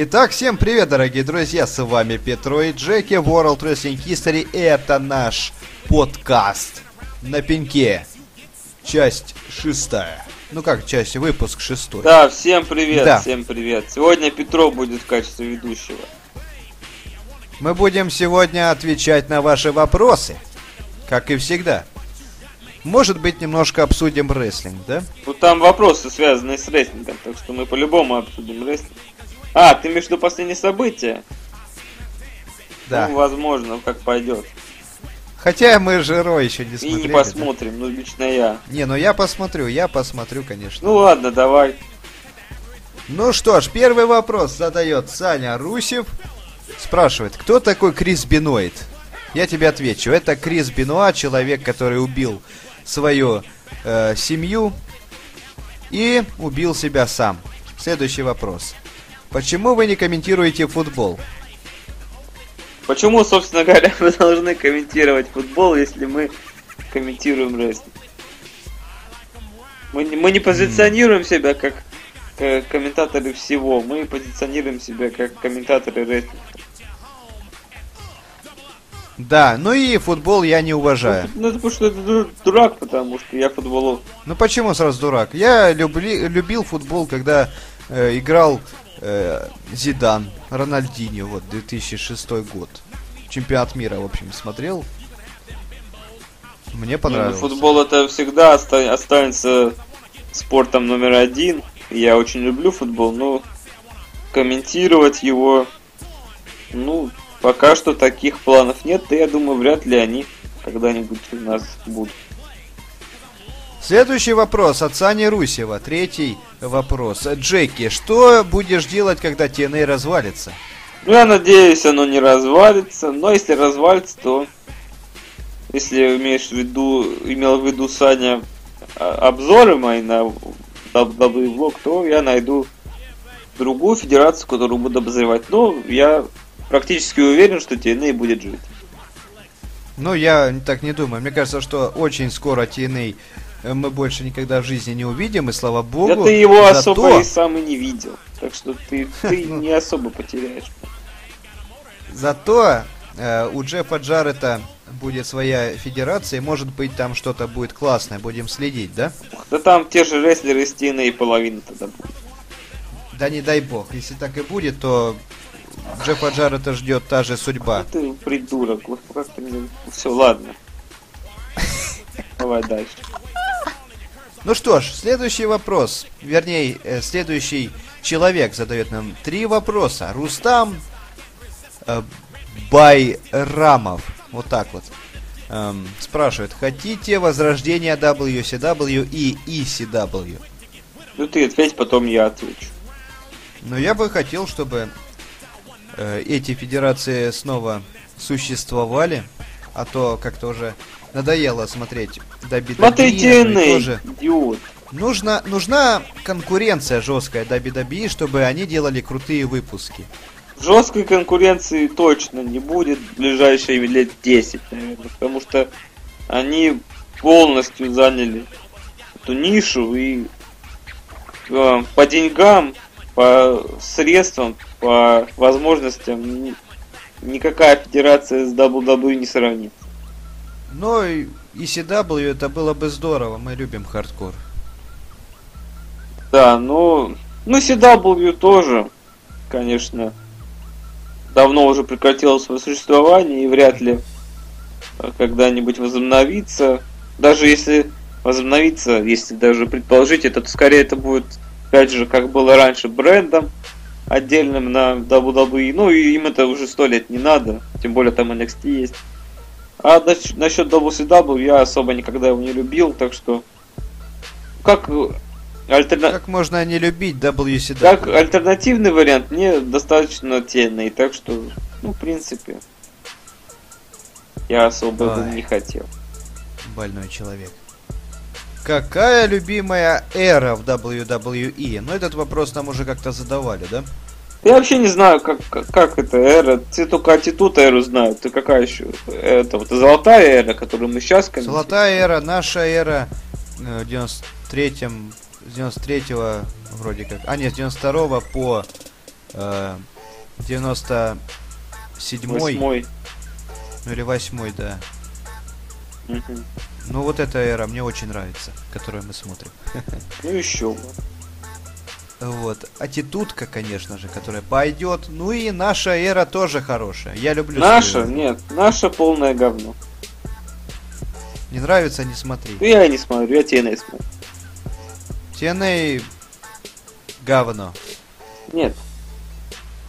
Итак, всем привет, дорогие друзья, с вами Петро и Джеки, World Wrestling History, и это наш подкаст на пеньке, часть шестая. Ну как часть, выпуск шестой. Да, всем привет, Да. всем привет. Сегодня Петро будет в качестве ведущего. Мы будем сегодня отвечать на ваши вопросы, как и всегда. Может быть, немножко обсудим рестлинг, да? Ну там вопросы, связанные с рестлингом, так что мы по-любому обсудим рестлинг. А, ты имеешь в виду последние события? Да. Ну, возможно, как пойдет. Хотя мы же Ро еще не И смотрели. не да? посмотрим, ну лично я. Не, ну я посмотрю, я посмотрю, конечно. Ну ладно, давай. Ну что ж, первый вопрос задает Саня Русев. Спрашивает, кто такой Крис Беноид? Я тебе отвечу. Это Крис Бенуа, человек, который убил свою э, семью и убил себя сам. Следующий вопрос. Почему вы не комментируете футбол? Почему, собственно говоря, мы должны комментировать футбол, если мы комментируем рестлинг? Мы, не- мы не позиционируем себя как э, комментаторы всего, мы позиционируем себя как комментаторы рестлинга. Да, ну и футбол я не уважаю. Ну, это потому что ду- дурак, потому что я футболу... Ну почему сразу дурак? Я любли, любил футбол, когда э, играл э, Зидан, Рональдинho, вот 2006 год. Чемпионат мира, в общем, смотрел. Мне Не, ну, понравилось. футбол это всегда оста- останется спортом номер один. Я очень люблю футбол, но комментировать его, ну, пока что таких планов нет, и я думаю, вряд ли они когда-нибудь у нас будут. Следующий вопрос от Сани Русева. Третий вопрос. Джеки, что будешь делать, когда TNA развалится? Ну, я надеюсь, оно не развалится, но если развалится, то если имеешь в виду, имел в виду Саня а, обзоры мои на WWE влог, то я найду другую федерацию, которую буду обозревать. Но я практически уверен, что TNA будет жить. Ну, я так не думаю. Мне кажется, что очень скоро TNA э, мы больше никогда в жизни не увидим, и слава богу. Да ты его Зато- особо и сам и не видел. Так что ты, ты не особо потеряешь. Зато э, у Джеффа Джаррета будет своя федерация, и может быть там что-то будет классное, будем следить, да? Да там те же рестлеры из TNA половина тогда будет. Да не дай бог, если так и будет, то Джеффа Джаррета ждет та же судьба. Ну ты придурок, вот как ты мне... Все, ладно. Давай дальше. Ну что ж, следующий вопрос, вернее, э, следующий человек задает нам три вопроса. Рустам э, Байрамов, вот так вот, эм, спрашивает, хотите возрождения WCW и ECW? Ну ты ответь, потом я отвечу. Но я бы хотел, чтобы э, эти федерации снова существовали, а то как-то уже надоело смотреть WWE. Смотри, ну и тоже идиот. Нужна, нужна конкуренция жесткая WWE, чтобы они делали крутые выпуски. Жесткой конкуренции точно не будет в ближайшие лет 10, наверное, потому что они полностью заняли эту нишу и э, по деньгам, по средствам, по возможностям ни- никакая федерация с WWE не сравнится. Но и ECW это было бы здорово, мы любим хардкор. Да, ну, ну CW тоже, конечно, давно уже прекратило свое существование и вряд ли э, когда-нибудь возобновится. Даже если возобновится, если даже предположить это, то скорее это будет, опять же, как было раньше, брендом отдельным на WWE. Ну, и им это уже сто лет не надо, тем более там NXT есть. А насчет WCW я особо никогда его не любил, так что как э, альтерна... Как можно не любить WCW? Как альтернативный вариант, мне достаточно TNA, так что, ну, в принципе, я особо Ой. не хотел. Больной человек. Какая любимая эра в WWE? Ну, этот вопрос нам уже как-то задавали, да? Я вообще не знаю, как, как, как это эра. Ты только аттитут эру знаю. Ты какая еще? Это вот золотая эра, которую мы сейчас Золотая эра, наша эра э, в 93-м, с 93-го вроде как, а нет, с 92 по э, 97-й, Восьмой. ну или 8 да. Ну вот эта эра мне очень нравится, которую мы смотрим. Ну еще бы. Вот. Аттитудка, конечно же, которая пойдет. Ну и наша эра тоже хорошая. Я люблю Наша? свою. Нет, наша полное говно. Не нравится, не смотри. Ну я не смотрю, я TNA смотрю. TNA говно. Нет.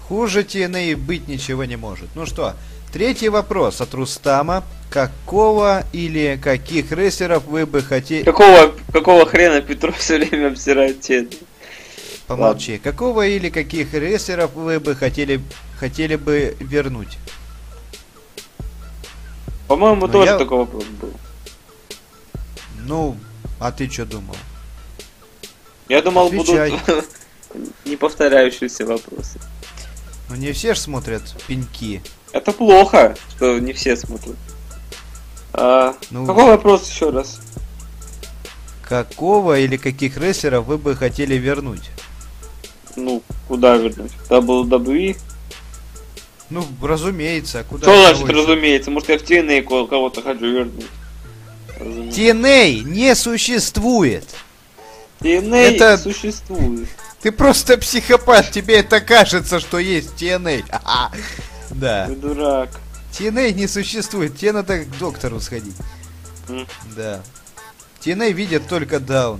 Хуже TNA быть ничего не может. Ну что, третий вопрос от Рустама. Какого или каких рестлеров вы бы хотели... Какого, какого хрена Петров все время обсирает TNA? Помолчи. Какого или каких рестлеров вы бы хотели, хотели бы вернуть? По-моему, Ну, тоже я- такой вопрос был. Ну, а ты что думал? Я думал, Отвечай. будут не повторяющиеся вопросы. Ну не все ж смотрят пеньки. Это плохо, что не все смотрят. А, Ну- Какой вопрос еще раз? Какого или каких рестлеров вы бы хотели вернуть? Ну, куда вернуть? WWE? Ну, разумеется, куда Что значит, больше? разумеется? Может, я в TNA ко- кого-то хочу вернуть? Разумеется. TNA не существует. TNA это- существует. Ты просто психопат, тебе это кажется, что есть TNA. Да. Ты дурак. TNA не существует, тебе надо к доктору сходить. Да. TNA видят только даун.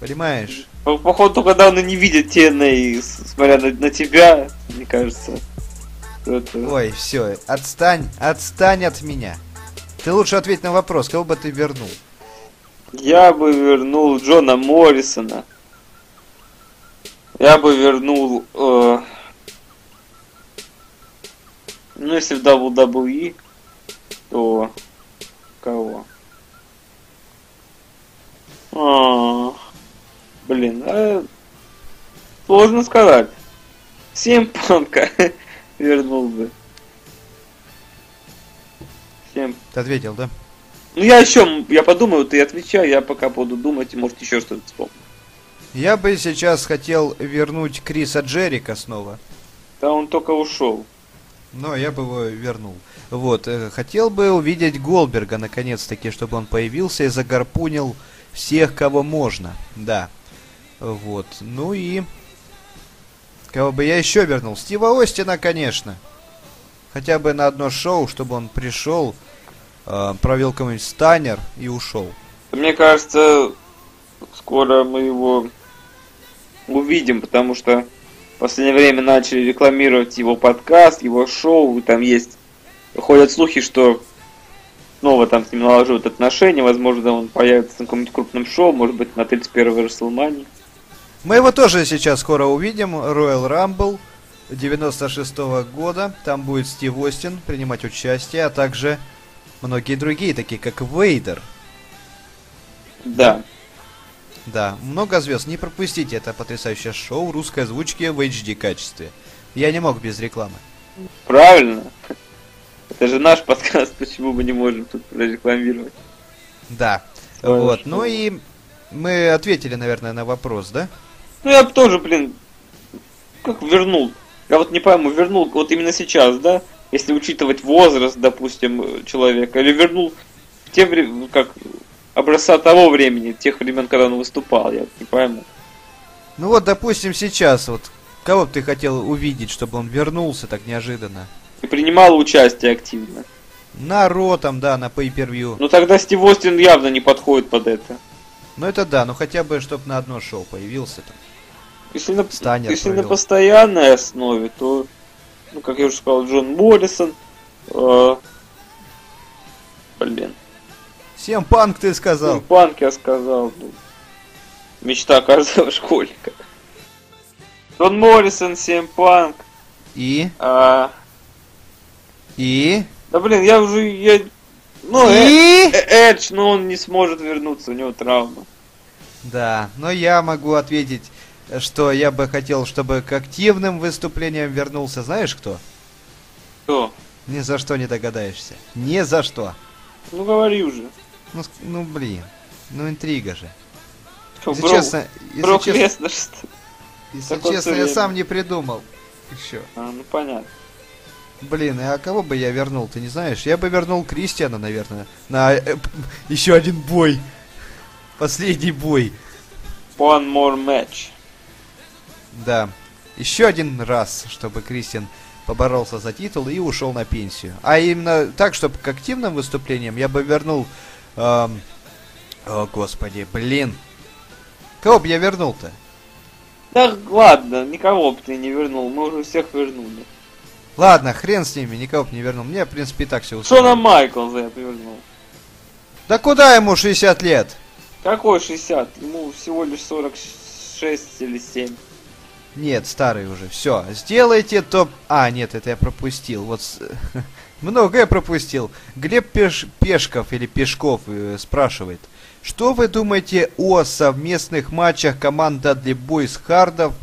Понимаешь? По- Походу, только давно не видят TNA, смотря на, на тебя, мне кажется. это- Ой, все, отстань, отстань от меня. Ты лучше ответь на вопрос, кого бы ты вернул? Я бы вернул Джона Моррисона. Я бы вернул... э, ну, если в WWE, то... Кого? А, блин, а, сложно сказать. Семь панка вернул бы. Семь Ты ответил, да? ну я еще, я подумаю, ты отвечай, я пока буду думать, и может еще что-то вспомню. Я бы сейчас хотел вернуть Криса Джерика снова. Да он только ушел. Но я бы его вернул. Вот, э, хотел бы увидеть Голберга наконец-таки, чтобы он появился и загарпунил всех, кого можно. Да. Вот. Ну и... Кого бы я еще вернул? Стива Остина, конечно. Хотя бы на одно шоу, чтобы он пришел, э, провел какой-нибудь станер и ушел. Мне кажется, скоро мы его увидим, потому что в последнее время начали рекламировать его подкаст, его шоу, и там есть... Ходят слухи, что снова там с ним налаживают отношения, возможно, он появится на каком-нибудь крупном шоу, может быть, на 31-й Расселмане. Мы его тоже сейчас скоро увидим. Royal Rumble 96 года. Там будет Стив Остин принимать участие, а также многие другие, такие как Вейдер. Да. Да, много звезд. Не пропустите это потрясающее шоу русской озвучки в HD качестве. Я не мог без рекламы. Правильно. Это же наш подкаст, почему мы не можем тут прорекламировать? Да. Ой, вот. что? Ну и мы ответили, наверное, на вопрос, да? Ну я бы тоже, блин, как вернул. Я вот не пойму, вернул вот именно сейчас, да? Если учитывать возраст, допустим, э, человека, или вернул в те времена, как образца того времени, тех времен, когда он выступал, я не пойму. Ну вот, допустим, сейчас вот кого бы ты хотел увидеть, чтобы он вернулся так неожиданно? И принимал участие активно. На Ро там, да, на pay-per-view. Ну тогда Стив Остин явно не подходит под это. Ну это да, ну хотя бы, чтобы на одно шоу появился там. Если на, Станер если на постоянной основе, то, ну, как я уже сказал, Джон Моррисон, э, блин, Всем панк ты сказал. Ну, панк я сказал. ну, мечта каждого школьника. Джон Моррисон, Сем Панк. И? А, И? да блин, я уже... Я, ну, Э- И? Э- Эдж, но он не сможет вернуться, у него травма. Да, но я могу ответить, что я бы хотел, чтобы к активным выступлениям вернулся, знаешь кто? Кто? Ни за что не догадаешься. Ни за что. Ну говори уже. Ну, ну блин. Ну интрига же. Что, Если Брок, честно, если Брок честно- Леснер, что ли? Если Так честно, я сам не придумал. Еще. А, ну понятно. Блин, а кого бы я вернул, ты не знаешь? Я бы вернул Кристиана, наверное. На еще один бой. Последний бой. One more match. Да. Еще один раз, чтобы Кристиан поборолся за титул и ушел на пенсию. А именно так, чтобы к активным выступлениям я бы вернул... эм, О, господи, блин. Кого бы я вернул-то? Да ладно, никого бы ты не вернул, мы уже всех вернули. Ладно, хрен с ними, никого бы не вернул. Мне, в принципе, и так все Шона Майклза я бы вернул. Да куда ему 60 лет? Какой 60? Ему всего лишь 46 или 7. Нет, старый уже. Все, сделайте топ... А, нет, это я пропустил. Вот с- много я пропустил. Глеб Пеш... Пешков или Пешков э, спрашивает. Что вы думаете о совместных матчах команд Дадли Бойс Хардов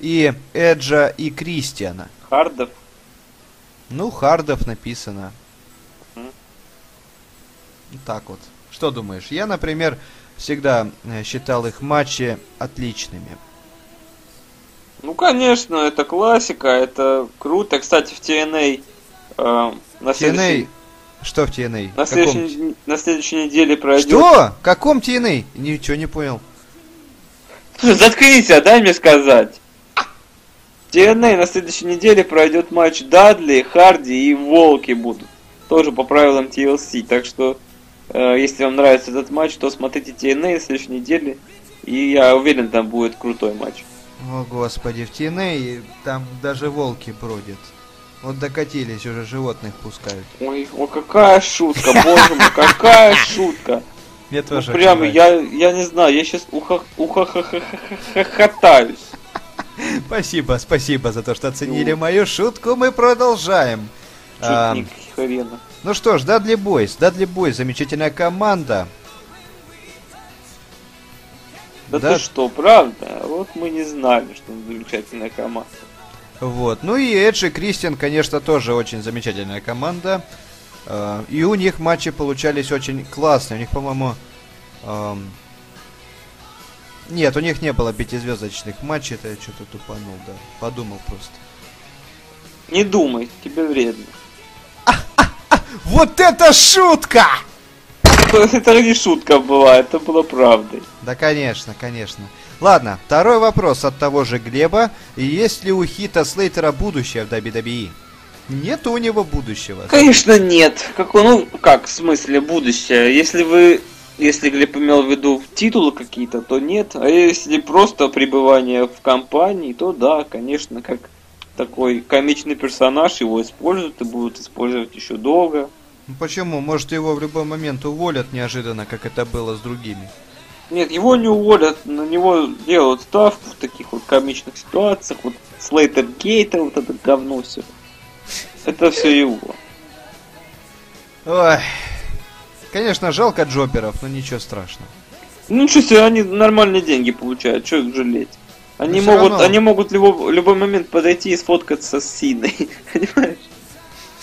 и Эджа и Кристиана? Хардов. Ну, Хардов написано. Вот Так вот. Что думаешь? Я, например, всегда э, считал их матчи отличными. Ну, конечно, это классика, это круто. Кстати, в TNA э, на, следующей, TNA... Что в TNA? на, Каком? следующей, на следующей неделе пройдет... Что? Каком TNA? Ничего не понял. Слушай, заткнись, а дай мне сказать. В TNA на следующей неделе пройдет матч Дадли, Харди и Волки будут. Тоже по правилам TLC. Так что, э, если вам нравится этот матч, то смотрите TNA на следующей неделе. И я уверен, там будет крутой матч. О, господи, в TNA там даже волки бродят. Вот докатились, уже животных пускают. Ой, ой, какая шутка, боже мой, какая шутка. Мне Ну, тоже прям, очень я, я не знаю, я сейчас ухахахахахахатаюсь. Спасибо, спасибо за то, что оценили Ну. мою шутку. Мы продолжаем. А, Шутник хрена. ну что ж, Дадли Бойс. Дадли Бойс, замечательная команда. Да, да. ты что, правда? Вот мы не знали, что он замечательная команда. Вот. Ну и Эдж и Кристиан, конечно, тоже очень замечательная команда. Э, И у них матчи получались очень классные. У них, по-моему... эм, Нет, у них не было пятизвездочных матчей, это я что-то тупанул, да. Подумал просто. Не думай, тебе вредно. Вот это шутка! Это не шутка была, это было правдой. Да, конечно, конечно. Ладно, второй вопрос от того же Глеба. Есть ли у Хита Слейтера будущее в WWE? Нет у него будущего. Конечно нет. Как он, ну как, в смысле, будущее? Если вы, если Глеб имел в виду титулы какие-то, то нет. А если просто пребывание в компании, то да, конечно, как такой комичный персонаж его используют и будут использовать еще долго. Ну Почему? Может его в любой момент уволят неожиданно, как это было с другими. Нет, его не уволят, на него делают ставку в таких вот комичных ситуациях. Вот Слейтер Гейта, вот это говно все. Это все его. Ой. Конечно, жалко джоберов, но ничего страшного. Ну что себе, они нормальные деньги получают, что их жалеть? Они Но всё могут, равно. они могут в любой, любой момент подойти и сфоткаться с Синой. Понимаешь?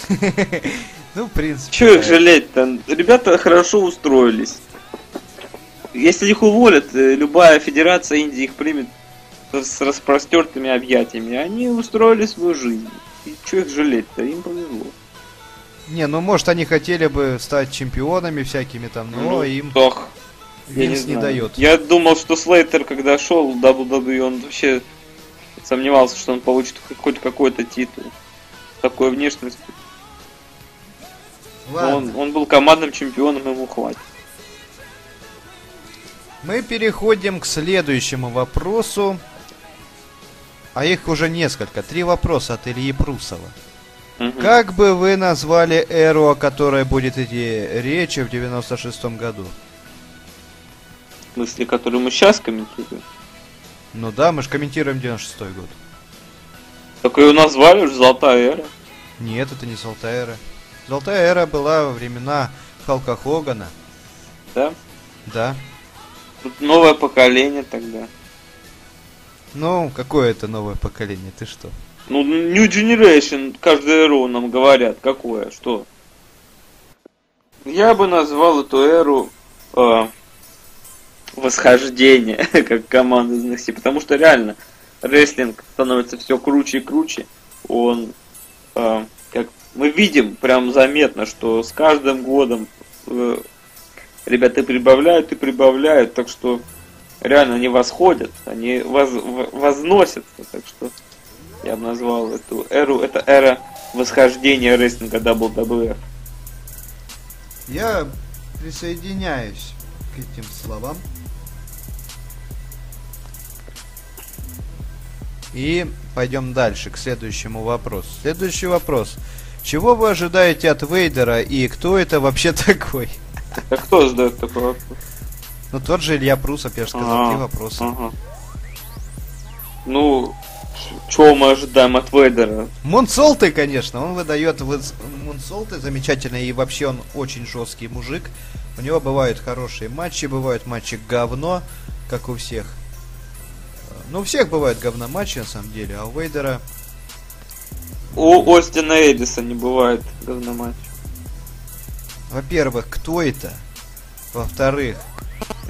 Ну, в принципе. Че их жалеть-то? Ребята хорошо устроились. Если их уволят, э, любая федерация Индии их примет с распростертыми объятиями. Они устроили свою жизнь. И че их жалеть-то? Им повезло. Не, ну может они хотели бы стать чемпионами всякими там, но Ну, им Ох, я Винс не, знаю. дает. Я думал, что Слейтер, когда шел в WWE, он вообще сомневался, что он получит хоть какой-то титул. Такой внешностью. Он, он был командным чемпионом, ему хватит. Мы переходим к следующему вопросу. А их уже несколько. Три вопроса от Ильи Прусова. Мгм. Как бы вы назвали эру, о которой будет идти речь в 96-м году? Мысли, которые мы сейчас комментируем. Ну да, мы же комментируем 96-й год. Так ее назвали уже Золотая Эра. Нет, это не Золотая эра. Золотая эра была во времена Халка Хогана. Да? Да. Тут новое поколение тогда. Ну, какое это новое поколение, ты что? Ну, New Generation, каждую эру нам говорят. Какое? Что? Я бы назвал эту эру э, восхождение, как команда из NXT, потому что реально рестлинг становится все круче и круче, он, э, как мы видим, прям заметно, что с каждым годом э, ребята прибавляют и прибавляют, так что реально они восходят, они воз, возносятся, так что я бы назвал эту эру, это эра восхождения рестлинга WWF. Я присоединяюсь к этим словам. И пойдем дальше, к следующему вопросу. Следующий вопрос. Чего вы ожидаете от Вейдера и кто это вообще такой? А кто задает такой вопрос? Ну тот же Илья Прусов, я же сказал, три вопроса. Ага. Ну, чего мы ожидаем от Вейдера? Мунсолты, конечно, он выдает Мунсолты замечательно, и вообще он очень жесткий мужик. У него бывают хорошие матчи, бывают матчи говно, как у всех. Ну, у всех бывают говно матчи, на самом деле, а у Вейдера... У Остина Эдиса не бывает говно матч. Во-первых, кто это? Во-вторых,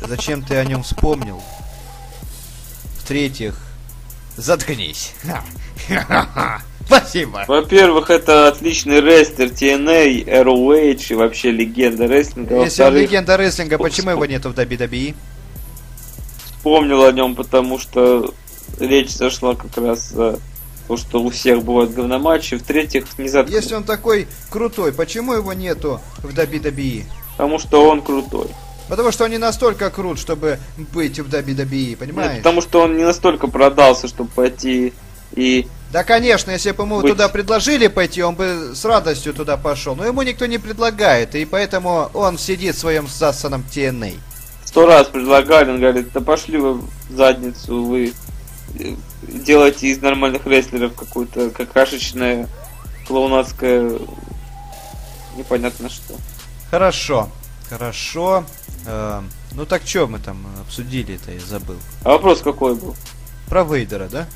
зачем ты о нем вспомнил? В-третьих, заткнись. Спасибо. Во-первых, это отличный рестлер TNA, ROH и вообще легенда рестлинга. Если он легенда рестлинга, почему его нету в WWE? Вспомнил о нем, потому что речь зашла как раз за то, что у всех бывают говноматчи. В-третьих, не за... Если он такой крутой, почему его нету в WWE? Потому что он крутой. Потому что он не настолько крут, чтобы быть в WWE, понимаешь? Нет, потому что он не настолько продался, чтобы пойти и... Да, конечно, если бы ему быть... туда предложили пойти, он бы с радостью туда пошел. Но ему никто не предлагает, и поэтому он сидит в своем засаном TNA. Сто раз предлагали, он говорит, да пошли вы в задницу, вы делаете из нормальных рестлеров какую-то какашечное клоунадское непонятно что. Хорошо, хорошо. Э, ну так что мы там обсудили-то, я забыл. А вопрос какой был? Про Вейдера, да?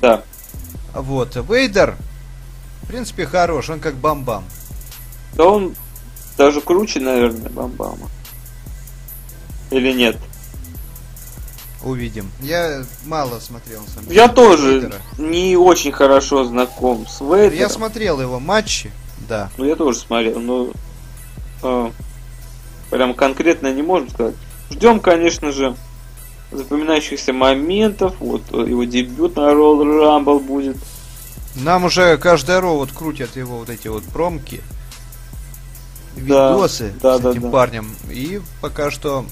Да. Вот, Вейдер, в принципе, хорош, он как Бамбам. Да он даже круче, наверное, Бамбама. Или нет? Увидим. Я мало смотрел, на самом деле. Я тоже Вейдера. не очень хорошо знаком с Вейдером. Я смотрел его матчи, да. Ну, я тоже смотрел, но... А, прям конкретно не можем сказать. Ждем, конечно же, запоминающихся моментов. Вот его дебют на Roll Rumble будет. Нам уже каждый ро вот крутят его вот эти вот промки. Видосы да, с да, этим да, парнем. И пока что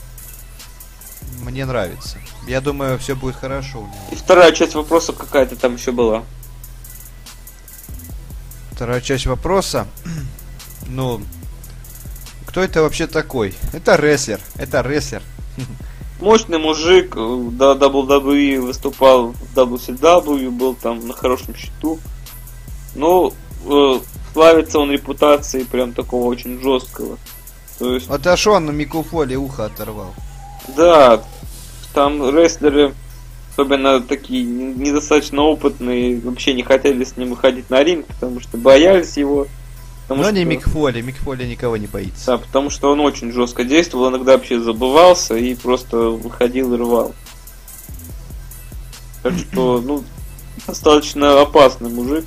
мне нравится. Я думаю, все будет хорошо у него. И вторая часть вопроса какая-то там еще была. Вторая часть вопроса. ну, кто это вообще такой? Это рестлер. Это рестлер. Мощный мужик, до WWE выступал в WCW, был там на хорошем счету. Но э, славится он репутацией прям такого очень жесткого. То есть... Он на Мику Фоли ухо оторвал. Да, там рестлеры, особенно такие недостаточно опытные, вообще не хотели с ним выходить на ринг, потому что боялись его. Потому Но что... не Мик Фоли, Мик Фоли никого не боится. Да, потому что он очень жестко действовал, иногда вообще забывался и просто выходил и рвал. Так что, ну, достаточно опасный мужик.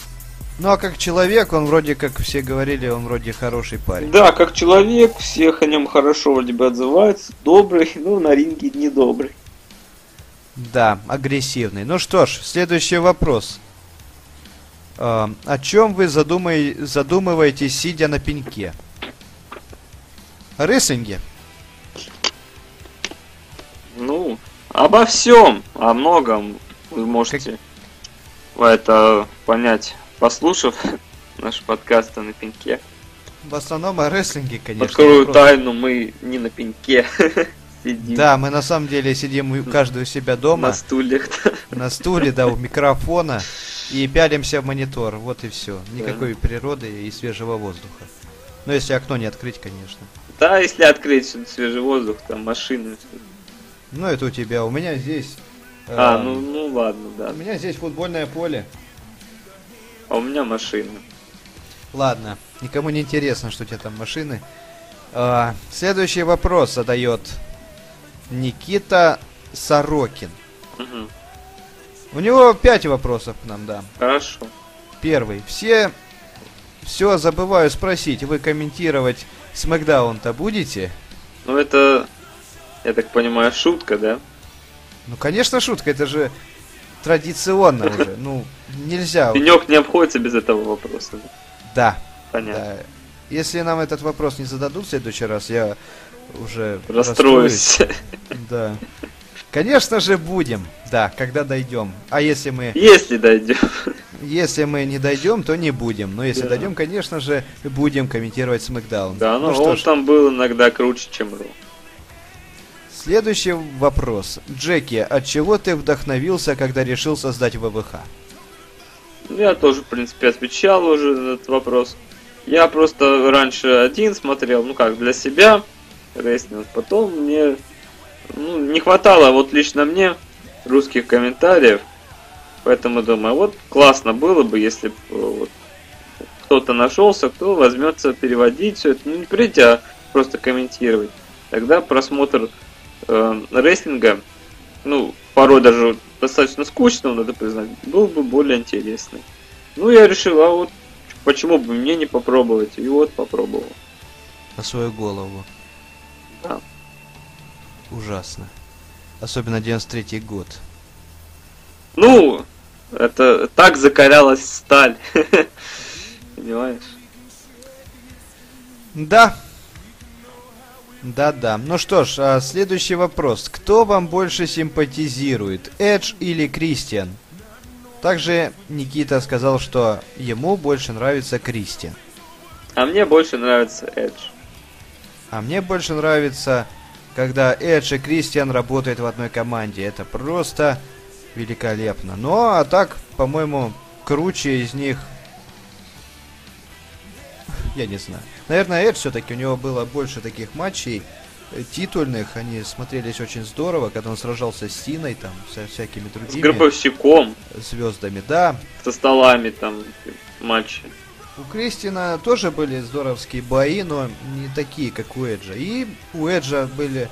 Ну а как человек, он вроде, как все говорили, он вроде хороший парень. Да, как человек, всех о нем хорошо вроде бы отзываются, добрый, ну на ринге не добрый. Да, агрессивный. Ну что ж, следующий вопрос. Э, о чем вы задумай, задумываетесь, сидя на пеньке? Рестлинге. Ну, обо всем, о многом вы можете как... это понять послушав наш подкаст на пеньке. В основном о рестлинге, конечно. Открою просто... тайну, мы не на пеньке сидим. Да, мы на самом деле сидим каждый у себя дома. На стульях. На стуле, да, у микрофона. И пялимся в монитор. Вот и все. Никакой да. природы и свежего воздуха. Ну, если окно не открыть, конечно. Да, если открыть свежий воздух, там машины. Ну, это у тебя. У меня здесь... А, э, ну, ну ладно, да. У меня здесь футбольное поле. А у меня машина. Ладно, никому не интересно, что у тебя там машины. А, следующий вопрос задает Никита Сорокин. Угу. У него пять вопросов к нам, да. Хорошо. Первый. Все... Все забываю спросить, вы комментировать Смакдаун-то будете? Ну это, я так понимаю, шутка, да? Ну, конечно, шутка, это же традиционно уже. Ну, нельзя. Пенек не обходится без этого вопроса. Да. Понятно. Да. Если нам этот вопрос не зададут в следующий раз, я уже Расстроюсь. Да. Конечно же будем, да, когда дойдем. А если мы, Если дойдем. если мы не дойдем, то не будем. Но если Да. дойдем, конечно же, будем комментировать Смакдаун. Да, ну, что он ж, там был иногда круче, чем Ро. следующий вопрос. Джеки, от чего ты вдохновился, когда решил создать ВВХ? Ну, Я тоже, в принципе, отвечал уже на этот вопрос. Я просто раньше один смотрел, ну как, для себя рестлинг. Потом мне ну, не хватало, вот лично мне, русских комментариев. Поэтому думаю, вот классно было бы, если бы вот, кто-то нашелся, кто возьмется переводить все это, ну не прийти, а просто комментировать. Тогда просмотр э, рестлинга, ну, порой даже достаточно скучного, надо признать, был бы более интересный. Ну, я решил, а вот почему бы мне не попробовать? И вот попробовал. На свою голову. Да. Ужасно. Особенно 93 год. Ну, это так закалялась сталь. Понимаешь? Да. Да-да. Ну что ж, а следующий вопрос. Кто вам больше симпатизирует, Эдж или Кристиан? Также Никита сказал, что ему больше нравится Кристиан. А мне больше нравится Эдж. А мне больше нравится, когда Эдж и Кристиан работают в одной команде. Это просто великолепно. Ну, а так, по-моему, круче из них... Я не знаю. Наверное, Эдж все-таки у него было больше таких матчей э, титульных. Они смотрелись очень здорово, когда он сражался с Синой, там, со всякими С другими гробовщиком, звездами. Да, со столами там матчи. У Кристина тоже были здоровские бои, но не такие, как у Эджа. И у Эджа были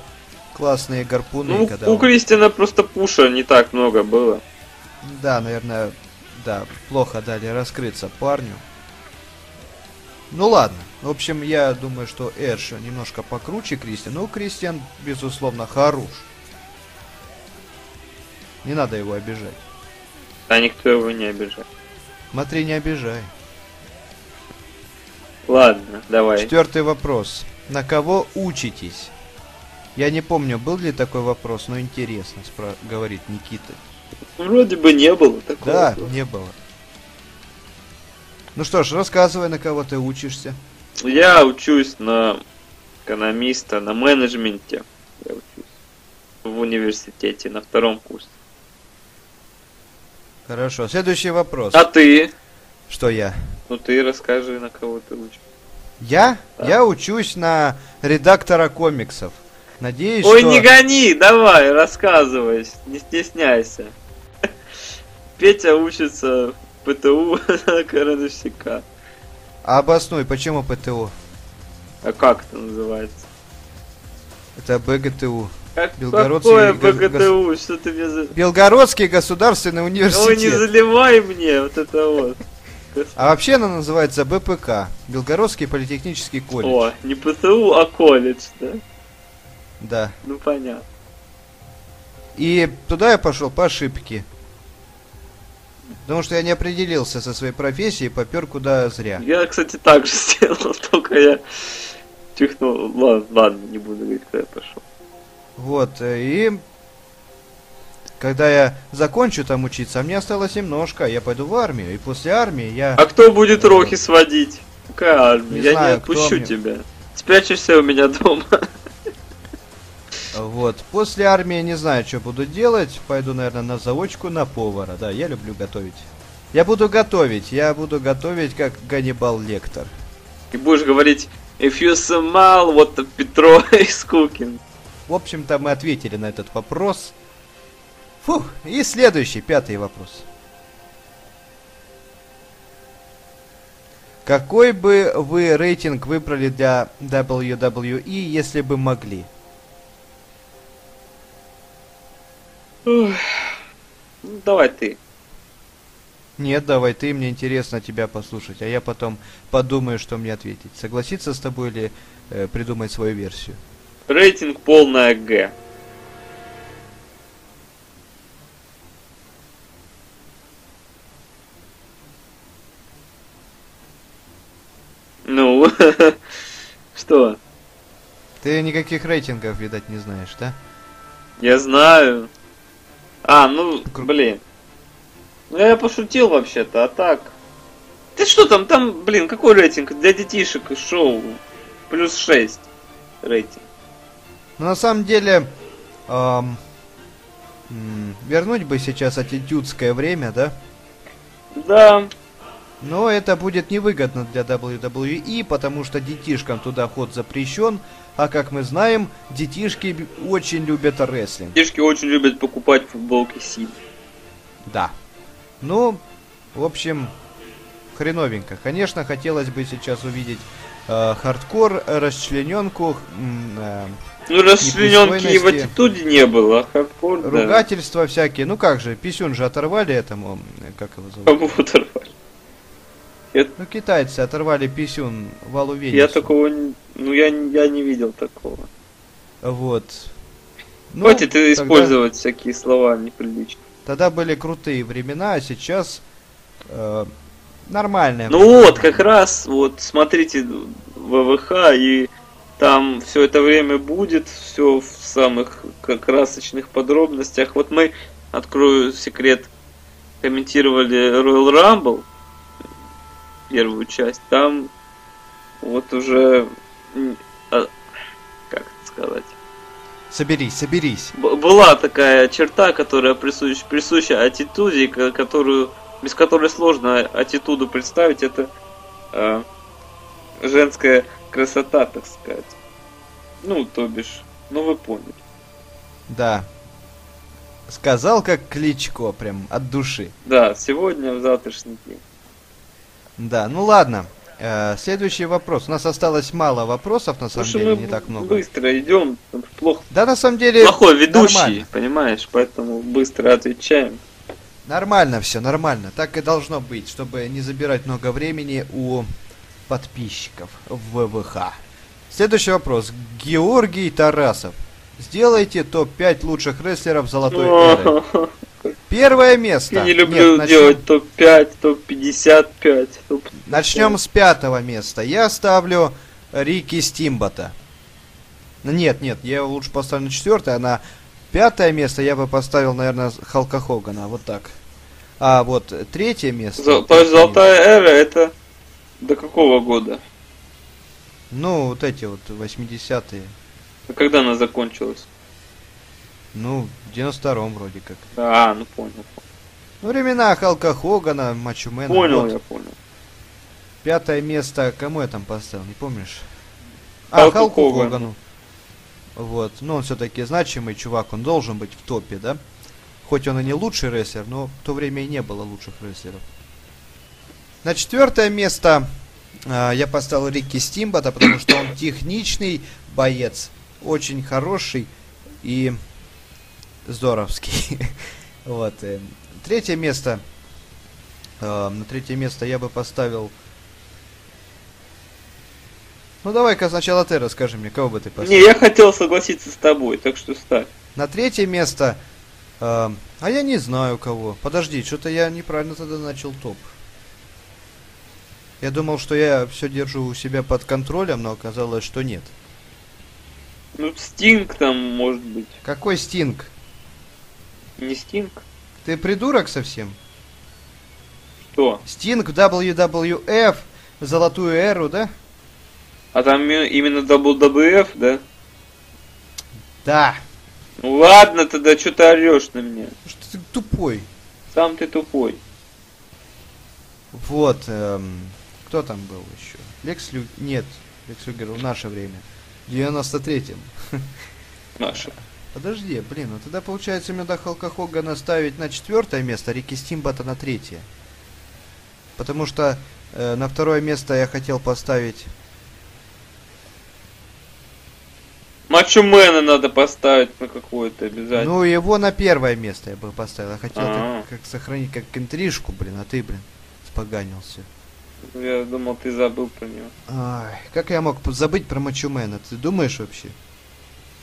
классные гарпуны, Ну, когда у он- Кристина просто пуша не так много было. Да, наверное, да, плохо дали раскрыться парню. Ну ладно. В общем, я думаю, что Эдж немножко покруче Кристиан. Ну, Кристиан, безусловно, хорош. Не надо его обижать. А никто его не обижает. Смотри, не обижай. Ладно, давай. Четвертый вопрос. На кого учитесь? Я не помню, был ли такой вопрос, но интересно, спра- говорит Никита. Вроде бы не было такого. Да, не было. Ну что ж, рассказывай, на кого ты учишься. Я учусь на экономиста, на менеджменте. Я учусь в университете на втором курсе. Хорошо, следующий вопрос. А ты? Что я? Ну ты расскажи, на кого ты учишься. Я? Да. Я учусь на редактора комиксов. Надеюсь, Ой, что... не гони, давай, рассказывай, не стесняйся. Петя учится в ПТУ на крановщика. А обоснуй, почему ПТУ? А как это называется? Это БГТУ. Как, Белгородский какое гос- БГТУ? Что ты мне за... Белгородский государственный Ой, не университет. заливай мне вот это вот. А вообще она называется БПК. Белгородский политехнический колледж. О, не ПТУ, а колледж, да? Да. Ну понятно. И туда я пошел по ошибке. Потому что я не определился со своей профессией, попер куда зря. Я, кстати, так же сделал, только я чихнул. Ладно, ладно, не буду говорить, куда я пошел. Вот, э, и когда я закончу там учиться, а мне осталось немножко, я пойду в армию, и после армии я... А кто будет рохи сводить? Какая армия? Не я знаю, не отпущу мне. тебя. Спрячешься у меня дома. Вот, после армии не знаю, что буду делать, пойду, наверное, на заочку на повара, да, я люблю готовить. Я буду готовить, я буду готовить как Ганнибал Лектор. И будешь говорить, if you smell the Petro is cooking. В общем-то, мы ответили на этот вопрос. Фух, и следующий, пятый вопрос. Какой бы вы рейтинг выбрали для WWE, если бы могли? Ух, давай ты. Нет, давай ты, мне интересно тебя послушать, а я потом подумаю, что мне ответить. Согласиться с тобой или э, придумать свою версию? Рейтинг полная Г. Ну, что? Ты никаких рейтингов, видать, не знаешь, да? Я знаю. А, ну, блин. Ну я пошутил вообще-то, а так. Ты что там, там, блин, какой рейтинг для детишек и шоу? Плюс 6 рейтинг. Ну, на самом деле, эм, вернуть бы сейчас аттитюдское время, да? Да, Но это будет невыгодно для WWE, потому что детишкам туда ход запрещен, а как мы знаем, детишки очень любят рестлинг. детишки очень любят покупать футболки Сины. Да. Ну, в общем, хреновенько. Конечно, хотелось бы сейчас увидеть э, хардкор, расчлененку, э, Ну, расчлененки и в attitude не было, а хардкор, да. ругательства всякие. Ну как же, писюн же оторвали этому, как его зовут? Кому оторвали? Ну, китайцы оторвали писюн Валу Венесу. Я такого. Ну, я, я не видел такого. Вот. Ну, Хватит тогда- использовать всякие слова неприличные. Тогда были крутые времена, а сейчас э, нормальное. Ну время. вот, как раз, вот, смотрите ВВХ, и там все это время будет, все в самых к- красочных подробностях. Вот мы, открою секрет, комментировали Royal Rumble, первую часть, там вот уже, а, как это сказать, Соберись, соберись. Б- была такая черта, которая присуща, присуща аттитуде, ко- которую, без которой сложно аттитуду представить, это э, женская красота, так сказать. Ну, то бишь, ну вы поняли. Да. Сказал как Кличко, прям от души. Да, сегодня, в завтрашний день. Да, ну ладно. Э, следующий вопрос. У нас осталось мало вопросов, на самом Слушай, деле, мы не так много. быстро идем, плохо. Да, на самом деле, Плохой ведущий, нормально. понимаешь, поэтому быстро отвечаем. нормально все, нормально. Так и должно быть, чтобы не забирать много времени у подписчиков в ВВХ. Следующий вопрос. Георгий Тарасов. Сделайте топ-5 лучших рестлеров золотой эры. Первое место. Я не люблю Нет, начнем- делать топ-5, топ-55, топ Начнем с пятого места. Я ставлю Рики Стимбота. Ну, Нет, нет, я его лучше поставлю на четвертое, а на пятое место я бы поставил, наверное, Халка Хогана. Вот так. А вот третье место. Зо- то есть Золотая эра это до какого года? Ну, вот эти вот 80-е. А Когда она закончилась? Ну, в 92-м вроде как. А, ну понял. Ну, времена Халка Хогана, Мачумена. Понял, Вот. я понял. Пятое место, кому я там поставил, не помнишь? Халку а, Халку Хогану. Хогану. Вот, ну он все-таки значимый чувак, он должен быть в топе, да? Хоть он и не лучший рестлер, но в то время и не было лучших рестлеров. На четвертое место а, я поставил Рикки Стимбота, потому что он техничный боец, очень хороший и здоровский. Вот. э, Третье место. э, На третье место я бы поставил. Ну давай-ка сначала ты расскажи мне, кого бы ты поставил. Не, я хотел согласиться с тобой, так что ставь. На третье место. э, а я не знаю кого. Подожди, что-то я неправильно тогда начал топ. Я думал, что я все держу у себя под контролем, но оказалось, что нет. Ну, Стинг там, может быть. Какой Стинг? Не Стинг? Ты придурок совсем? Что? Стинг WWF, золотую эру, да? А там именно WWF, да? Да. Ну ладно, тогда что ты орешь на меня? Что ты тупой? Сам ты тупой. Вот, эм, кто там был еще? Лекс Лю... Нет, Лекс Люгер в наше время. В 93-м. Наша. Подожди, блин, ну тогда получается мне до Халка Хогана ставить на четвертое место, Рики Стимбата на третье. Потому что э, на второе место я хотел поставить... Мачумена надо поставить на какое-то обязательно. Ну, его на первое место я бы поставил. Я хотел А. так, как сохранить как интрижку, блин, а ты, блин, споганился. Я думал, ты забыл про него. Ай, как я мог забыть про Мачумена? Ты думаешь вообще?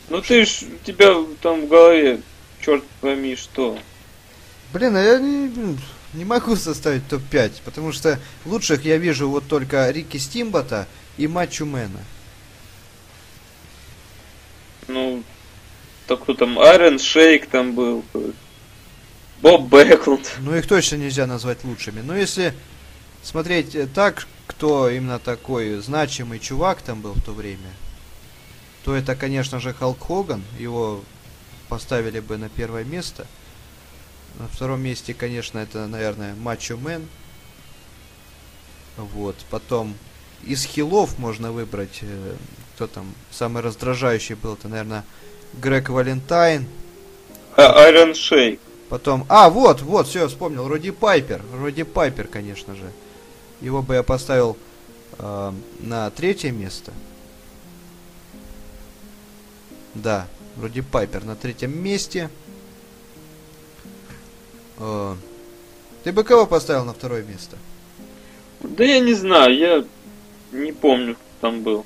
Ну ты ж, у тебя там в голове, черт пойми, что. Блин, а я не, не могу составить топ-5, потому что лучших я вижу вот только Рики Стимбота и Мачумена. Ну, так кто там, Айрон Шейк там был, Боб Бэклунд. Ну, их точно нельзя назвать лучшими. Но если смотреть так, кто именно такой значимый чувак там был в то время, то это, конечно же, Халк Хоган. Его поставили бы на первое место. На втором месте, конечно, это, наверное, Мачо Мэн. Вот. Потом из хилов можно выбрать, э, кто там самый раздражающий был. Это, наверное, Грег Валентайн. Айрон Шейк. Потом, а, вот, вот, все, вспомнил, Роди Пайпер. Роди Пайпер, конечно же. Его бы я поставил э, на третье место. Да, Роди Пайпер на третьем месте. Э, ты бы кого поставил на второе место? Да я не знаю, я не помню, кто там был.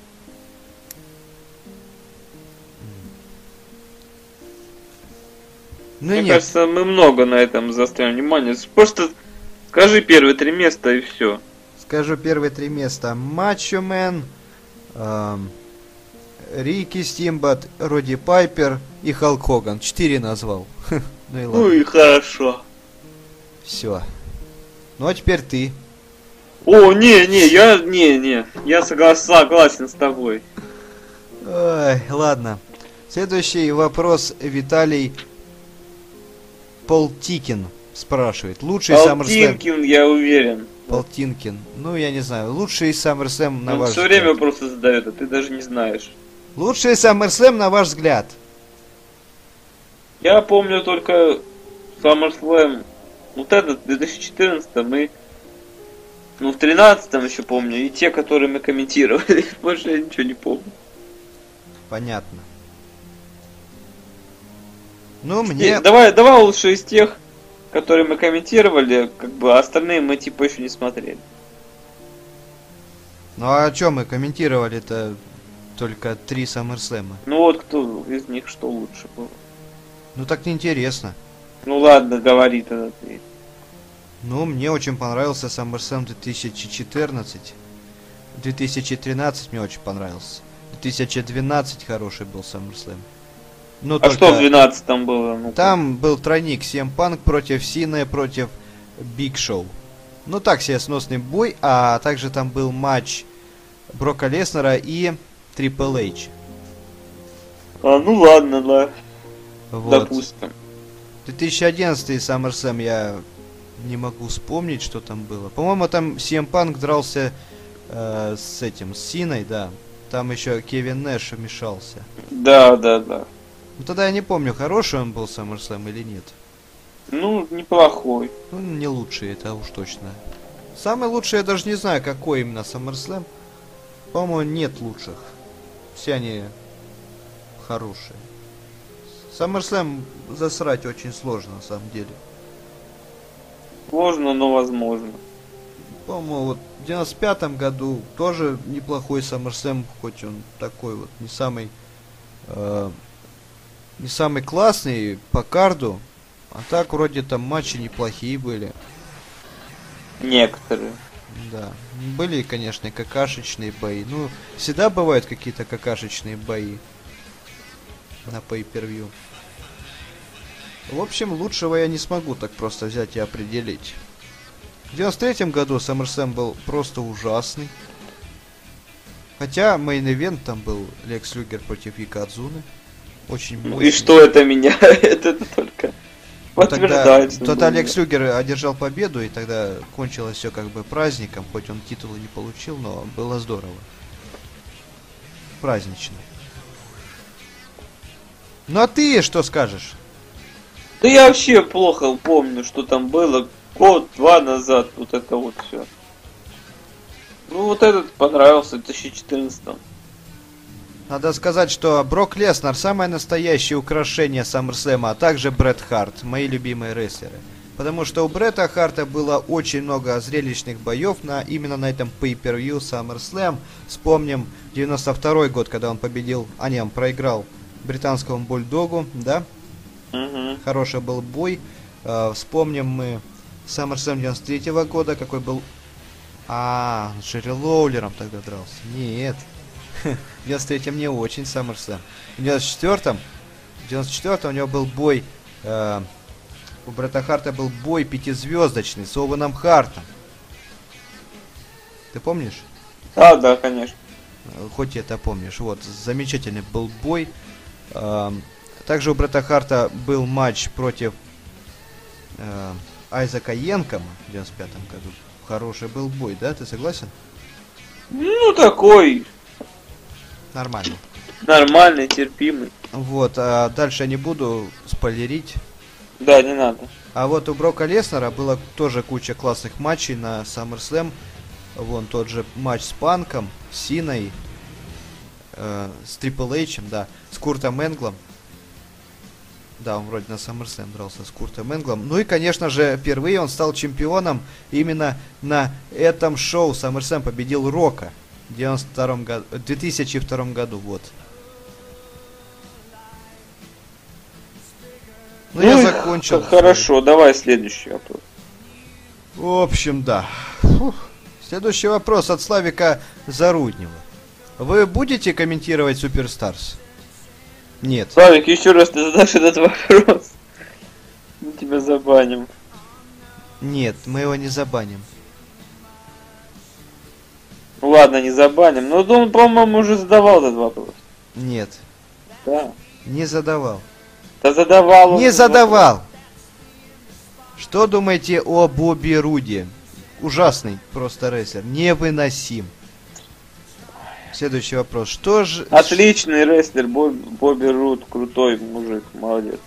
Ну Мне нет, кажется, мы много на этом заостряем внимание. Просто скажи первые три места и все. скажу первые три места. Мачо Мэн, эм, Рики Стимбат, Роди Пайпер и Халк Хоган. Четыре назвал. Ну и ладно. Ну и хорошо. Все. Ну а теперь ты. О, не, не, я, не, не, я согла- согласен с тобой. Ой, ладно. Следующий вопрос Виталий Полтикин спрашивает. Лучший SummerSlam... Алтинкин, я уверен. Полтинкин. Ну, я не знаю. Лучший SummerSlam на Он ваш все время просто задает, а ты даже не знаешь. Лучший SummerSlam на ваш взгляд. Я помню только SummerSlam. Вот этот, в 2014 мы... Ну, в 13 еще помню. И те, которые мы комментировали. Больше я ничего не помню. Понятно. Ну, Не, мне... давай, давай лучше из тех, которые мы комментировали, как бы, а остальные мы типа еще не смотрели. Ну, а о чем мы комментировали-то только три SummerSlam? Ну вот кто из них что лучше было. Ну, так неинтересно. Ну ладно, говори тогда ты. Ну, мне очень понравился SummerSlam 2014. 2013 мне очень понравился. 2012 хороший был SummerSlam. Ну, А что в 12 там было? Ну, Там был тройник CM Punk против Сины против Биг Шоу. Ну, так себе сносный бой, а также там был матч Брока Леснера и Трипл Эйч. А, ну ладно, да, Вот. допустим. 2011 SummerSlam я не могу вспомнить, что там было. По-моему, там CM Punk дрался э, с этим, с Синой, да. Там еще Кевин Нэш вмешался. Да, да, да. Ну, тогда я не помню, хороший он был SummerSlam или нет. Ну, неплохой. Ну, не лучший, это уж точно. Самый лучший, я даже не знаю, какой именно SummerSlam. По-моему, нет лучших. Все они хорошие. SummerSlam засрать очень сложно, на самом деле. Сложно, но возможно. По-моему, вот в 95 году тоже неплохой SummerSlam, хоть он такой вот не самый э, не самый классный по карду, а так вроде там матчи неплохие были. Некоторые. Да. Были, конечно, какашечные бои. Ну, всегда бывают какие-то какашечные бои на pay-per-view. В общем, лучшего я не смогу так просто взять и определить. В 93 году SummerSlam был просто ужасный. Хотя мейн-эвент там был Лекс Люгер против Якадзуны. Очень Ну мощный. и что это меняет? Это только Ну, тогда, думаю. Алекс Люгер одержал победу, и тогда кончилось все как бы праздником, хоть он титулы не получил, но было здорово. Празднично. Ну а ты что скажешь? Да я вообще плохо помню, что там было год-два назад, вот это вот все. Ну вот этот понравился в 2014 Надо сказать, что Брок Леснер самое настоящее украшение SummerSlam, а также Брэд Харт, мои любимые рестлеры. Потому что у Бретта Харта было очень много зрелищных боев на, именно на этом Pay-Per-View SummerSlam. Вспомним 92 год, когда он победил, а не, он проиграл британскому бульдогу, да? Угу. Хороший был бой. Э, вспомним мы SummerSlam 93 -го года, какой был... А, с Джерри Лоулером тогда дрался. Нет. В 93-м не очень SummerSlam. В 94-м, в 94-м у него был бой... Э, у Бретта Харта был бой пятизвездочный с Оуэном Хартом. Ты помнишь? А, да, конечно. Э, Хоть это помнишь. Вот, замечательный был бой. Эм, Также у Бретта Харта был матч против э, Айзека Йенкома в 95 году. Хороший был бой, да? Ты согласен? Ну, такой Нормально. нормальный, терпимый. Вот, а дальше я не буду спойлерить. Да, не надо. А вот у Брока Леснера было тоже куча классных матчей на SummerSlam. Вон тот же матч с Панком, с Синой, э, с Трипл Эйчем, да, с Куртом Энглом. Да, он вроде на SummerSlam дрался с Куртом Энглом. Ну и, конечно же, впервые он стал чемпионом именно на этом шоу. SummerSlam победил Рока 92 году, 2002 году, вот. Ну, я и закончил. Хорошо, давай следующий вопрос. В общем, да. Фух. Следующий вопрос от Славика Заруднева. Вы будете комментировать Суперстарс? Нет. Славик, еще раз ты задашь этот вопрос. Мы тебя забаним. Нет, мы его не забаним. Ну ладно, не забаним. Но он, по-моему, уже задавал этот вопрос. Нет, Да. не задавал. Да задавал Не задавал! Что думаете о Бобби Руди? Ужасный просто рестлер. Невыносим. Следующий вопрос. Что же... вопрос. Отличный рестлер, Боб- Бобби Рут, крутой мужик, молодец.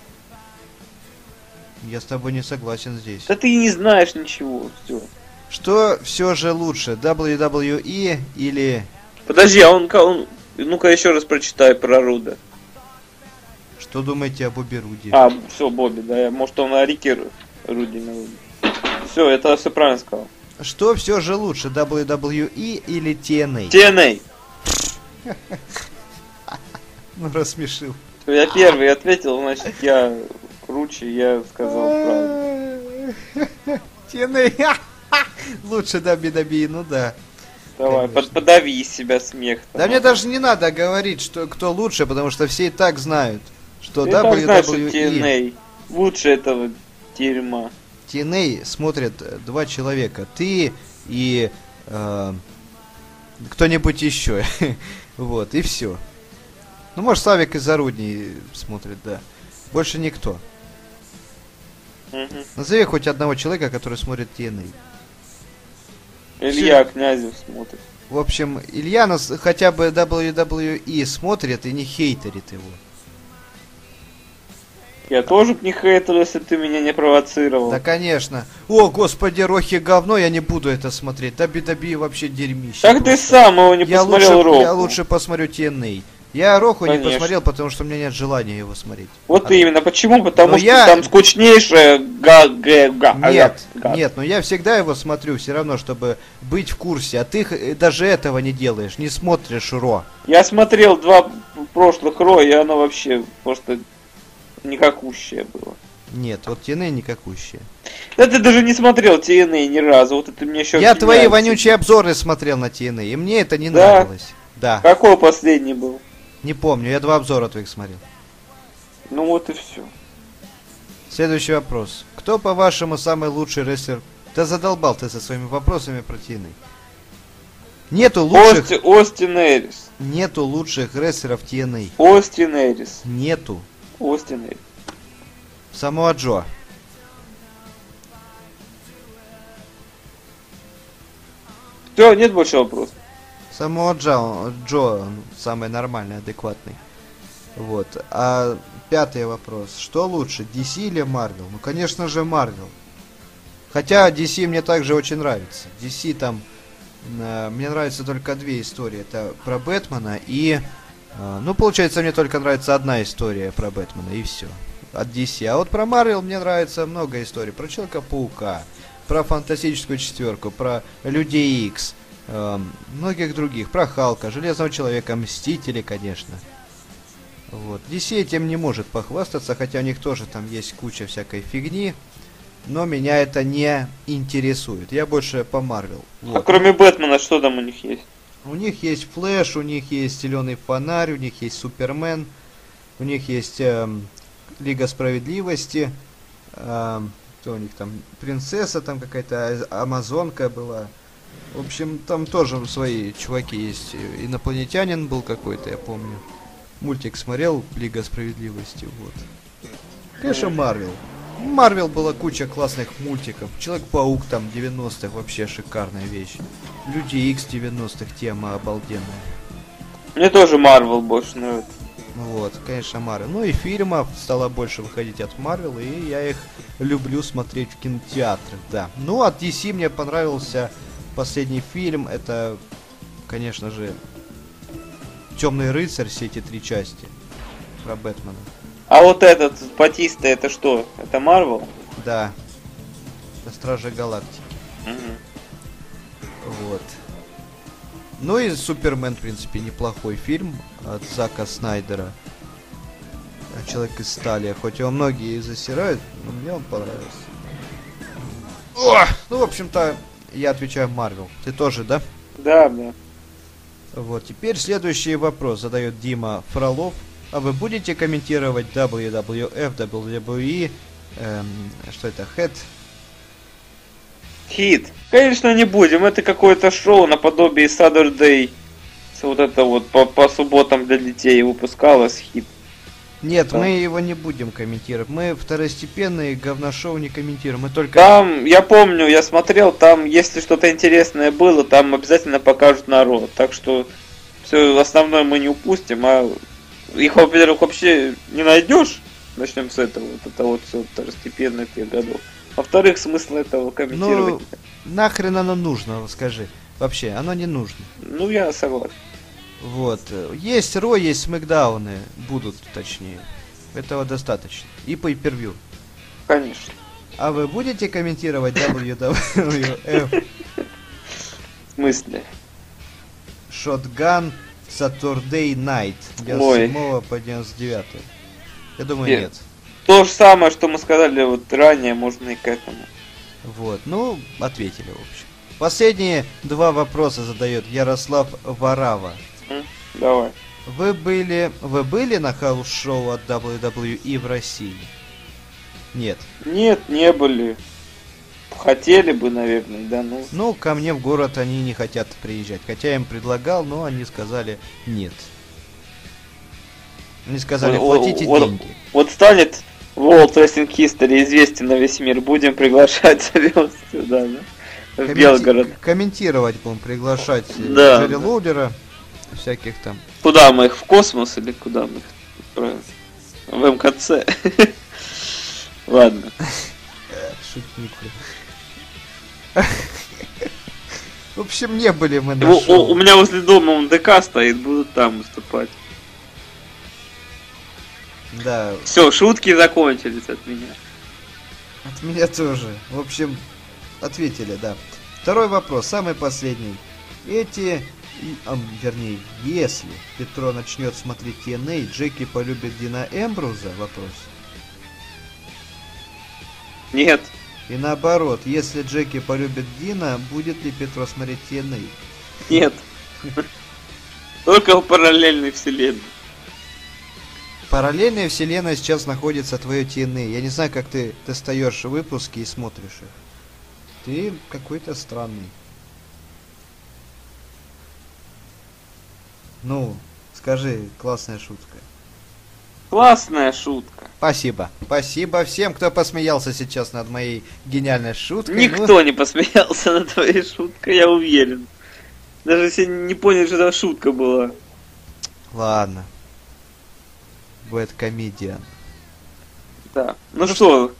Я с тобой не согласен здесь. Да ты не знаешь ничего, все. Что все же лучше, WWE или... Подожди, а он, он ну-ка еще раз прочитай про Руда. Что думаете о Бобби Руди? А, все, Бобби, да, может он о Рике Ру- Руди Все, это все правильно сказал. Что все же лучше, WWE или TNA? TNA. Ну, рассмешил. Я первый ответил, значит, я круче, я сказал правду. TNA. Лучше WWE, ну да. Давай, под- подави себя смех. Да мне даже не надо говорить, что кто лучше, потому что все и так знают, что знаешь, что WWE... Лучше этого дерьма. TNA смотрят э, два человека. Ты и э, кто-нибудь еще. вот, и все. Ну, может, Славик из Зарудней смотрит, да. Больше никто. Назови хоть одного человека, который смотрит TNA. Илья Князев смотрит. В общем, Илья нас хотя бы WWE смотрит и не хейтерит его. Я тоже не хейтер, если ты меня не провоцировал. Да, конечно. О, господи, Рохи говно, я не буду это смотреть. Да Бидаби вообще дерьмище. Так ты просто. сам его не я посмотрел лучше, Роху. я лучше посмотрю TNA. Я Роху не Конечно. посмотрел, потому что у меня нет желания его смотреть. Вот А- именно. Почему? Потому Но что я- там скучнейшая га га га Нет, га- нет, но я всегда его смотрю все равно, чтобы быть в курсе. А ты х- даже этого не делаешь, не смотришь Ро. Я смотрел два прошлых Ро, и оно вообще просто никакущее было. Нет, вот TNA никакущие. Да ты даже не смотрел TNA ни разу, вот это мне еще Я твои вонючие обзоры смотрел на TNA, и мне это не Да? нравилось. Да, Какой последний был? Не помню, я два обзора твоих смотрел. Ну вот и все. Следующий вопрос. Кто, по-вашему, самый лучший рестлер? Да задолбал ты со своими вопросами про TNA. Нету лучших, Ости, Остин Эрис. нету лучших рестлеров TNA. Остин Эрис. Нету. Остин Эрис. Самоа Джо. Все, нет больше вопросов. Самоа Джо, Джо самый нормальный, адекватный. Вот. А пятый вопрос. Что лучше, DC или Marvel? Ну, конечно же, Marvel. Хотя DC мне также очень нравится. DC там... э, мне нравятся только две истории. Это про Бэтмена и А, ну, получается, мне только нравится одна история про Бэтмена, и все. От DC. А вот про Марвел мне нравится много историй. Про Человека-паука, про Фантастическую четверку, про Людей Икс, э, многих других. Про Халка, Железного Человека, Мстители, конечно. Вот. DC этим не может похвастаться, хотя у них тоже там есть куча всякой фигни. Но меня это не интересует. Я больше по Марвел. А кроме Бэтмена, что там у них есть? У них есть Флэш, у них есть Зеленый фонарь, у них есть Супермен, у них есть эм, Лига справедливости, эм, кто у них там, принцесса там какая-то, а, амазонка была. В общем, там тоже свои чуваки есть. Инопланетянин был какой-то, я помню. Мультик смотрел, Лига справедливости, вот. Конечно, Марвел. Марвел была куча классных мультиков. Человек-паук там 90-х вообще шикарная вещь. Люди X 90-х тема обалденная. Мне тоже Марвел больше нравится. Вот, конечно, Марвел. Ну и фильмов стало больше выходить от Марвел, и я их люблю смотреть в кинотеатрах, да. Ну, от DC мне понравился последний фильм. Это, конечно же, Темный рыцарь, все эти три части про Бэтмена. А вот этот Батиста, это что? Это Марвел? Да. Это Стражи Галактики. Угу. Вот. Ну и Супермен, в принципе, неплохой фильм от Зака Снайдера. Человек из стали. Хоть его многие засирают, но мне он понравился. О! Ну, в общем-то, я отвечаю Марвел. Ты тоже, да? Да, да. Вот, теперь следующий вопрос задает Дима Фролов. А вы будете комментировать WWF, WWE, эм, что это, Head? Хит. Конечно, не будем. Это какое-то шоу наподобие Saturday. Вот это вот по, по субботам для детей выпускалось хит. Нет, да. мы его не будем комментировать. Мы второстепенные говношоу не комментируем. Мы только... Там, я помню, я смотрел, там, если что-то интересное было, там обязательно покажут народ. Так что все основное мы не упустим, а их, во-первых, вообще не найдешь. Начнем с этого. Вот это вот все второстепенных тех годов. Во-вторых, смысл этого комментировать. Ну, нахрен оно нужно, скажи. Вообще, оно не нужно. Ну, я согласен. Вот. Есть Ро, есть Смакдауны. Будут, точнее. Этого достаточно. И по per Конечно. А вы будете комментировать WWF? В смысле? Shotgun Saturday Night. 97 по 99. Я думаю, нет. нет. То же самое, что мы сказали вот ранее, можно и к этому. Вот, ну, ответили, в общем. Последние два вопроса задает Ярослав Варава. Давай. Вы были, вы были на house show от WWE в России? Нет. Нет, не были. Хотели бы, наверное, да, ну. Ну, ко мне в город они не хотят приезжать. Хотя я им предлагал, но они сказали нет. Они сказали, платите вот, деньги. Вот, вот станет World Wrestling History известен на весь мир, будем приглашать сюда, да? В Комменти- Белгород. Комментировать будем, приглашать да, Джерри да. Лоудера, всяких там. Куда мы их, в космос или куда мы их отправим? В МКЦ. Ладно. Шутник, В общем, не были мы на шоу. У меня возле дома МДК стоит, будут там выступать. Да. Все, шутки закончились от меня. От меня тоже. В общем, ответили, да. Второй вопрос, самый последний. Эти, а, вернее, если Петро начнет смотреть TNA, Джеки полюбит Дина Эмбруза? Вопрос. Нет. И наоборот, если Джеки полюбит Дина, будет ли Петро смотреть TNA? Нет. Только в параллельной вселенной параллельная вселенная сейчас находится твое TNA. Я не знаю, как ты достаешь выпуски и смотришь их. Ты какой-то странный. Ну, скажи, классная шутка. Классная шутка. Спасибо. Спасибо всем, кто посмеялся сейчас над моей гениальной шуткой. Никто ну... не посмеялся над твоей шуткой, я уверен. Даже если не понял, что это шутка была. Ладно. Bad Comedian. Да. Ну, ну что?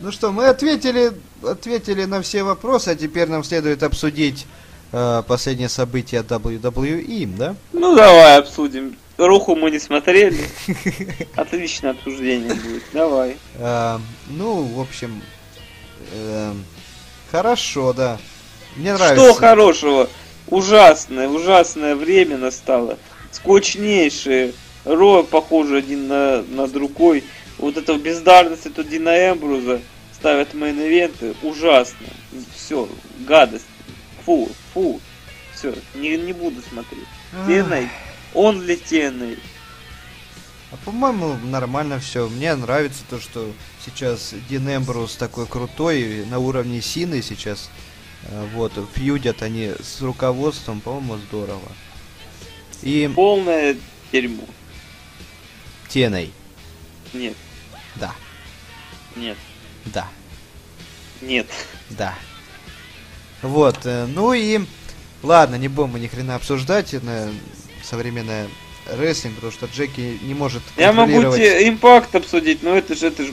Ну что, мы ответили, ответили на все вопросы, а теперь нам следует обсудить э, последнее событие WWE, да? Ну давай обсудим. Руху мы не смотрели. Отличное обсуждение будет. Давай. Э, ну, в общем, э, хорошо, да. Мне нравится. Что хорошего? Ужасное, ужасное время настало. Скучнейшие. Raw похожи один на, на другой. Вот эта бездарность, эту Дина Эмбруза ставят main event ы. Ужасно. Все, гадость. Фу, фу. Все, не, не буду смотреть. TNA, only TNA? А по-моему, нормально все. Мне нравится то, что сейчас Дин Эмбрус такой крутой, на уровне Сины сейчас. Э, Вот, фьюдят они с руководством, по-моему, здорово. И Полное дерьмо. Теной. Нет, Да, нет, да, нет. да. Вот, э, ну и... Ладно, не будем мы ни хрена обсуждать это современное рестлинг, потому что Джеки не может Я могу тебе импакт обсудить, но это же, это же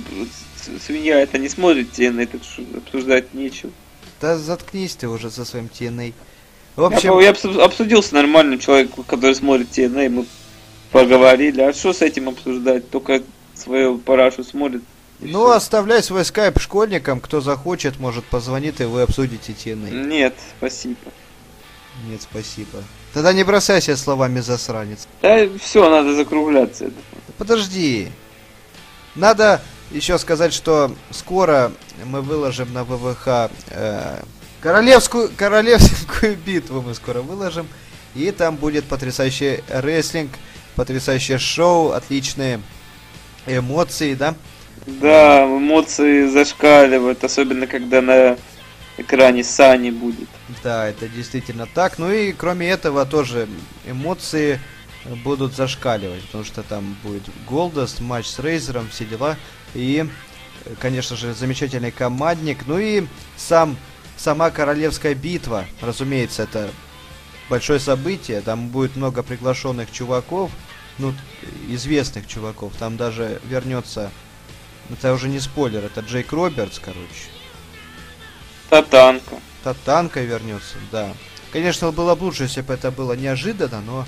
свинья, это не смотрит Теной, это ж обсуждать нечего. Да заткнись ты уже со своим TNA. В Я, общем, я обсу- обсудил с нормальным человеком, который смотрит TNA, мы поговорили, а что с этим обсуждать? Только свою парашу смотрит. Ну всё. оставляй свой скайп школьникам, кто захочет, может позвонит и вы обсудите TNA. Нет, спасибо. Нет, спасибо. Тогда не бросайся словами засранец. Да все, надо закругляться. Подожди. Надо еще сказать, что скоро мы выложим на ВВХ э, королевскую, королевскую битву мы скоро выложим. И там будет потрясающий рестлинг, потрясающее шоу, отличные эмоции, да? Да, эмоции зашкаливают, особенно когда на экране Сани будет. Да, это действительно так. Ну и кроме этого тоже эмоции будут зашкаливать, потому что там будет Голдост, матч с Рейзером, все дела. И, конечно же, замечательный командник. Ну и сам, сама королевская битва, разумеется, это большое событие. Там будет много приглашенных чуваков, ну, известных чуваков. Там даже вернется, это уже не спойлер, это Джейк Робертс, короче. Татанка. Татанка вернется, да. Конечно, было бы лучше, если бы это было неожиданно, но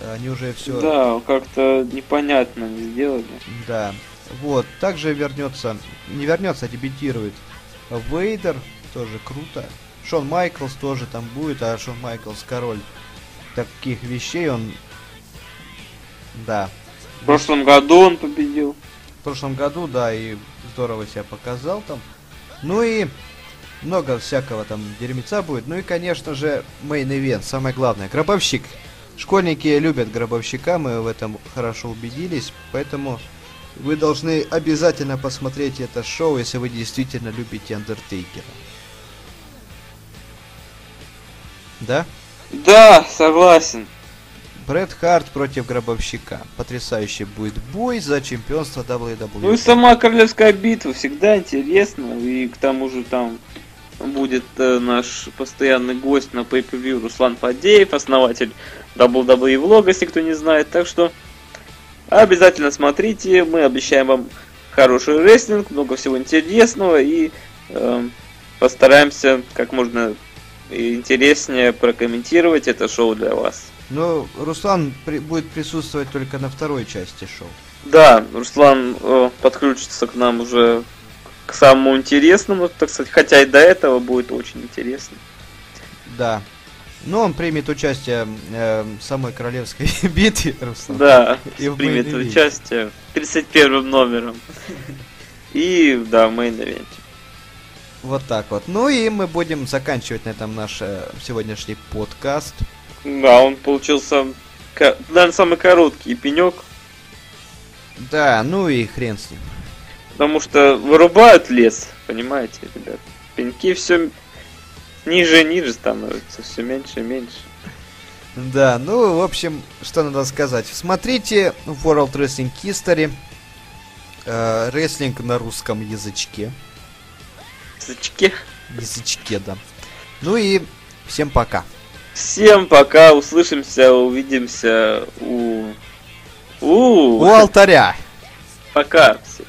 э, они уже все... Да, как-то непонятно не сделали. Да. Вот. Также вернется, не вернется, а дебютирует Вейдер, тоже круто. Шон Майклс тоже там будет, а Шон Майклс король таких вещей, он... Да. В прошлом году он победил. В прошлом году, да, и здорово себя показал там. Ну и много всякого там дерьмеца будет. Ну и, конечно же, мейн ивент, самое главное, гробовщик. Школьники любят гробовщика, мы в этом хорошо убедились, поэтому вы должны обязательно посмотреть это шоу, если вы действительно любите Андертейкера. Да? Да, согласен. Брэд Харт против гробовщика. Потрясающий будет бой за чемпионство WWE. Ну и сама королевская битва всегда интересно. И к тому же там будет э, наш постоянный гость на Pay-Per-View Руслан Фадеев, основатель WWE влога, если кто не знает. Так что обязательно смотрите. Мы обещаем вам хороший рестлинг, много всего интересного и э, постараемся как можно интереснее прокомментировать это шоу для вас. Но Руслан при- будет присутствовать только на второй части шоу. Да, Руслан э, подключится к нам уже к самому интересному, так сказать, хотя и до этого будет очень интересно. Да. Но он примет участие э, в самой королевской битве, Руслан. Да, И в примет main event е. участие 31 номером. И да, в main event е. Вот так вот. Ну и мы будем заканчивать на этом наш э, сегодняшний подкаст. Да, он получился, наверное, самый короткий пенек, Да, ну и хрен с ним. потому что вырубают лес, понимаете, ребят. Пеньки все ниже и ниже становятся, все меньше и меньше. Да, ну, в общем, что надо сказать. Смотрите World Wrestling History. Э, рестлинг на русском язычке. Сычки. Язычке, да. Ну и всем пока. Всем пока, услышимся, увидимся у... У, У алтаря. пока всем.